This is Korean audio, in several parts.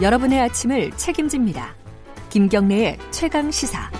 여러분의 아침을 책임집니다. 김경래의 최강 시사.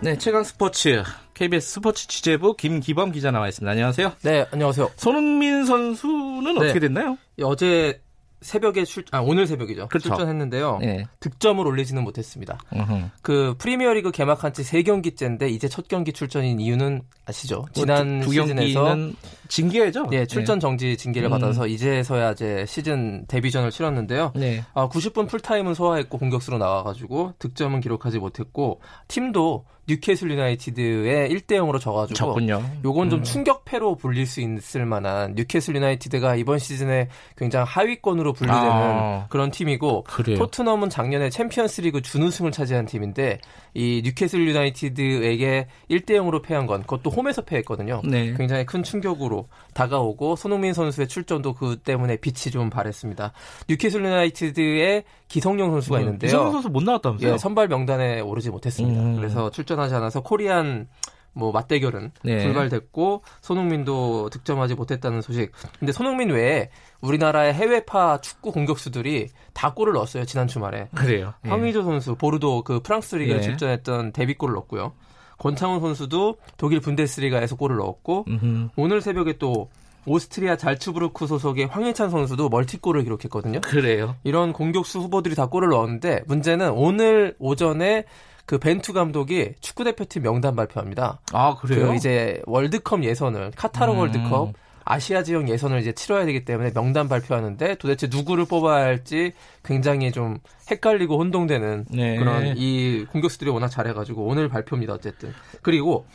네, 최강 스포츠 KBS 스포츠 취재부 김기범 기자 나와 있습니다. 안녕하세요. 네, 안녕하세요. 손흥민 선수는 네. 어떻게 됐나요? 어제 새벽에 출, 아, 오늘 새벽이죠. 그렇죠. 출전했는데요. 네. 득점을 올리지는 못했습니다. 어허. 그 프리미어리그 개막한 지 3경기째인데 이제 첫 경기 출전인 이유는 아시죠? 지난 뭐 두, 두 시즌에서 경기는 징계죠? 예, 출전 정지 징계를 음. 받아서 이제서야 이제 시즌 데뷔전을 치렀는데요. 네. 아, 90분 풀타임은 소화했고 공격수로 나와가지고 득점은 기록하지 못했고 팀도 뉴캐슬 유나이티드에 1대 0으로 져가지고 졌군요. 요건 좀 음. 충격패로 불릴 수 있을 만한 뉴캐슬 유나이티드가 이번 시즌에 굉장히 하위권으로 분류되는 아. 그런 팀이고 그래요. 토트넘은 작년에 챔피언스리그 준우승을 차지한 팀인데 이 뉴캐슬 유나이티드에게 1대 0으로 패한 건 그것도 홈에서 패했거든요. 네. 굉장히 큰 충격으로 다가오고 손흥민 선수의 출전도 그 때문에 빛이 좀 발했습니다. 뉴캐슬 유나이티드의 기성용 선수가 있는데요. 음, 이성훈 선수 못 나왔다면서요? 예, 선발 명단에 오르지 못했습니다. 음. 그래서 출전하지 않아서 코리안 뭐 맞대결은 네. 불발됐고 손흥민도 득점하지 못했다는 소식. 근데 손흥민 외에 우리나라의 해외파 축구 공격수들이 다 골을 넣었어요 지난 주말에. 그래요. 예. 황의조 선수 보르도 그 프랑스 리그에 예. 출전했던 데뷔골을 넣었고요. 권창훈 선수도 독일 분데스리가에서 골을 넣었고 음흠. 오늘 새벽에 또 오스트리아 잘츠부르크 소속의 황희찬 선수도 멀티골을 기록했거든요. 그래요. 이런 공격수 후보들이 다 골을 넣었는데 문제는 오늘 오전에 그 벤투 감독이 축구 대표팀 명단 발표합니다. 아, 그래요? 그 이제 월드컵 예선을 카타르 음. 월드컵 아시아 지역 예선을 이제 치러야 되기 때문에 명단 발표하는데 도대체 누구를 뽑아야 할지 굉장히 좀 헷갈리고 혼동되는 네. 그런 이 공격수들이 워낙 잘해가지고 오늘 발표입니다 어쨌든 그리고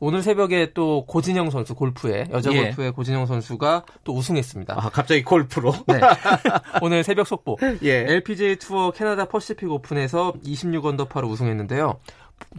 오늘 새벽에 또 고진영 선수 골프의 여자 예. 골프의 고진영 선수가 또 우승했습니다. 아, 갑자기 골프로. 네. 오늘 새벽 속보. 예. LPGA 투어 캐나다 퍼시픽 오픈에서 26언더파로 우승했는데요.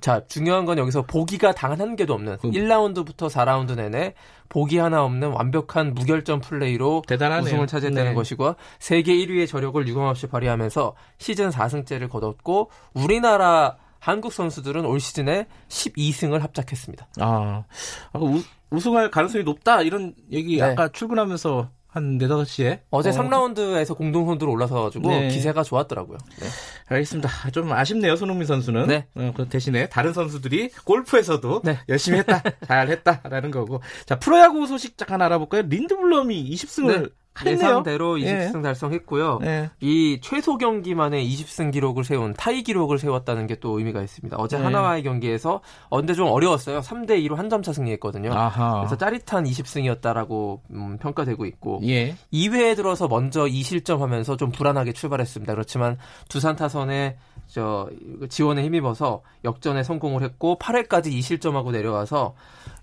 자, 중요한 건 여기서 보기가 단 한 개도 없는 그- 1라운드부터 4라운드 내내 보기 하나 없는 완벽한 무결점 플레이로 대단하네요. 우승을 차지했다는 네. 것이고 세계 1위의 저력을 유감없이 발휘하면서 시즌 4승째를 거뒀고 우리나라 한국 선수들은 올 시즌에 12승을 합작했습니다. 아, 아까 우, 우승할 가능성이 높다 이런 얘기 네. 아까 출근하면서 한 4, 5시에 어제 어, 3라운드에서 공동 선두로 올라서가지고 네. 기세가 좋았더라고요. 네. 알겠습니다. 좀 아쉽네요, 손흥민 선수는. 네. 어, 그 대신에 다른 선수들이 골프에서도 네. 열심히 했다, 잘 했다라는 거고. 자, 프로야구 소식 잠깐 알아볼까요? 린드블럼이 20승을 했네요. 예상대로 예. 20승 달성했고요. 네. 이 최소 경기만에 20승 기록을 세운 타이 기록을 세웠다는 게 또 의미가 있습니다. 어제 네. 하나와의 경기에서 어, 근데 좀 어려웠어요. 3대 2로 한 점 차 승리했거든요. 아하. 그래서 짜릿한 20승이었다라고 음, 평가되고 있고 예. 2회에 들어서 먼저 2실점하면서 좀 불안하게 출발했습니다. 그렇지만 두산 타선의 저 지원에 힘입어서 역전에 성공을 했고 8회까지 2실점하고 내려와서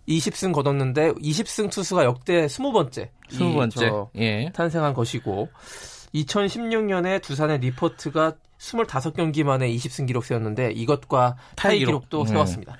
20승 거뒀는데 20승 투수가 역대 20번째 20번째. 예. 탄생한 것이고 2016년에 두산의 리포트가 25경기 만에 20승 기록 세웠는데 이것과 타이 타이 기록. 기록도 음. 세웠습니다.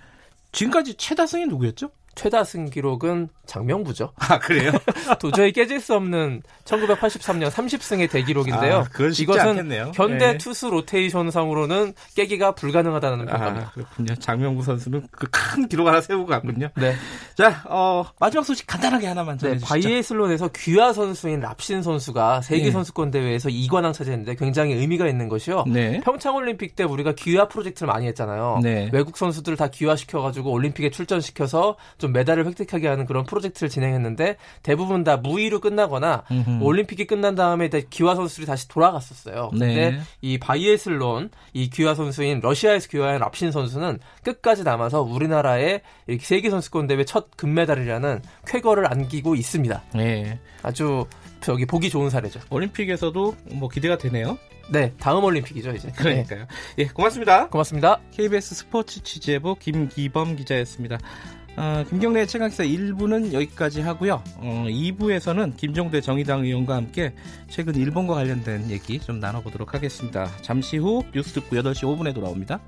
지금까지 최다승이 누구였죠? 최다승 기록은 장명부죠. 아, 그래요? 도저히 깨질 수 없는 1983년 30승의 대기록인데요. 아, 이것은 않겠네요. 현대 네. 투수 로테이션상으로는 깨기가 불가능하다는 아, 평가입니다. 그렇군요. 장명구 선수는 그 큰 기록 하나 세우고 갔군요. 네. 자, 어, 마지막 소식 간단하게 하나만 네, 전해주시죠. 바이애슬론에서 귀화 선수인 랍신 선수가 세계 네. 선수권 대회에서 2관왕 차지했는데 굉장히 의미가 있는 것이요. 네. 평창 올림픽 때 우리가 귀화 프로젝트를 많이 했잖아요. 네. 외국 선수들을 다 귀화시켜가지고 올림픽에 출전시켜서 좀 메달을 획득하게 하는 그런 프로젝트를 진행했는데 대부분 다 무의로 끝나거나 음흠. 올림픽이 끝난 다음에 귀화 선수들이 다시 돌아갔었어요. 근데 네. 이 바이애슬론 이 귀화 선수인 러시아에서 귀화한 랍신 선수는 끝까지 남아서 우리나라의 세계 선수권 대회 첫 금메달이라는 쾌거를 안기고 있습니다. 네. 아주 저기 보기 좋은 사례죠. 올림픽에서도 뭐 기대가 되네요. 네, 다음 올림픽이죠 이제. 네, 그러니까요. 예, 고맙습니다. 고맙습니다. KBS 스포츠 취재부 김기범 기자였습니다. 어, 김경래 최강기사 1부는 여기까지 하고요. 어, 2부에서는 김종대 정의당 의원과 함께 최근 일본과 관련된 얘기 좀 나눠보도록 하겠습니다. 잠시 후 뉴스 듣고 8시 5분에 돌아옵니다.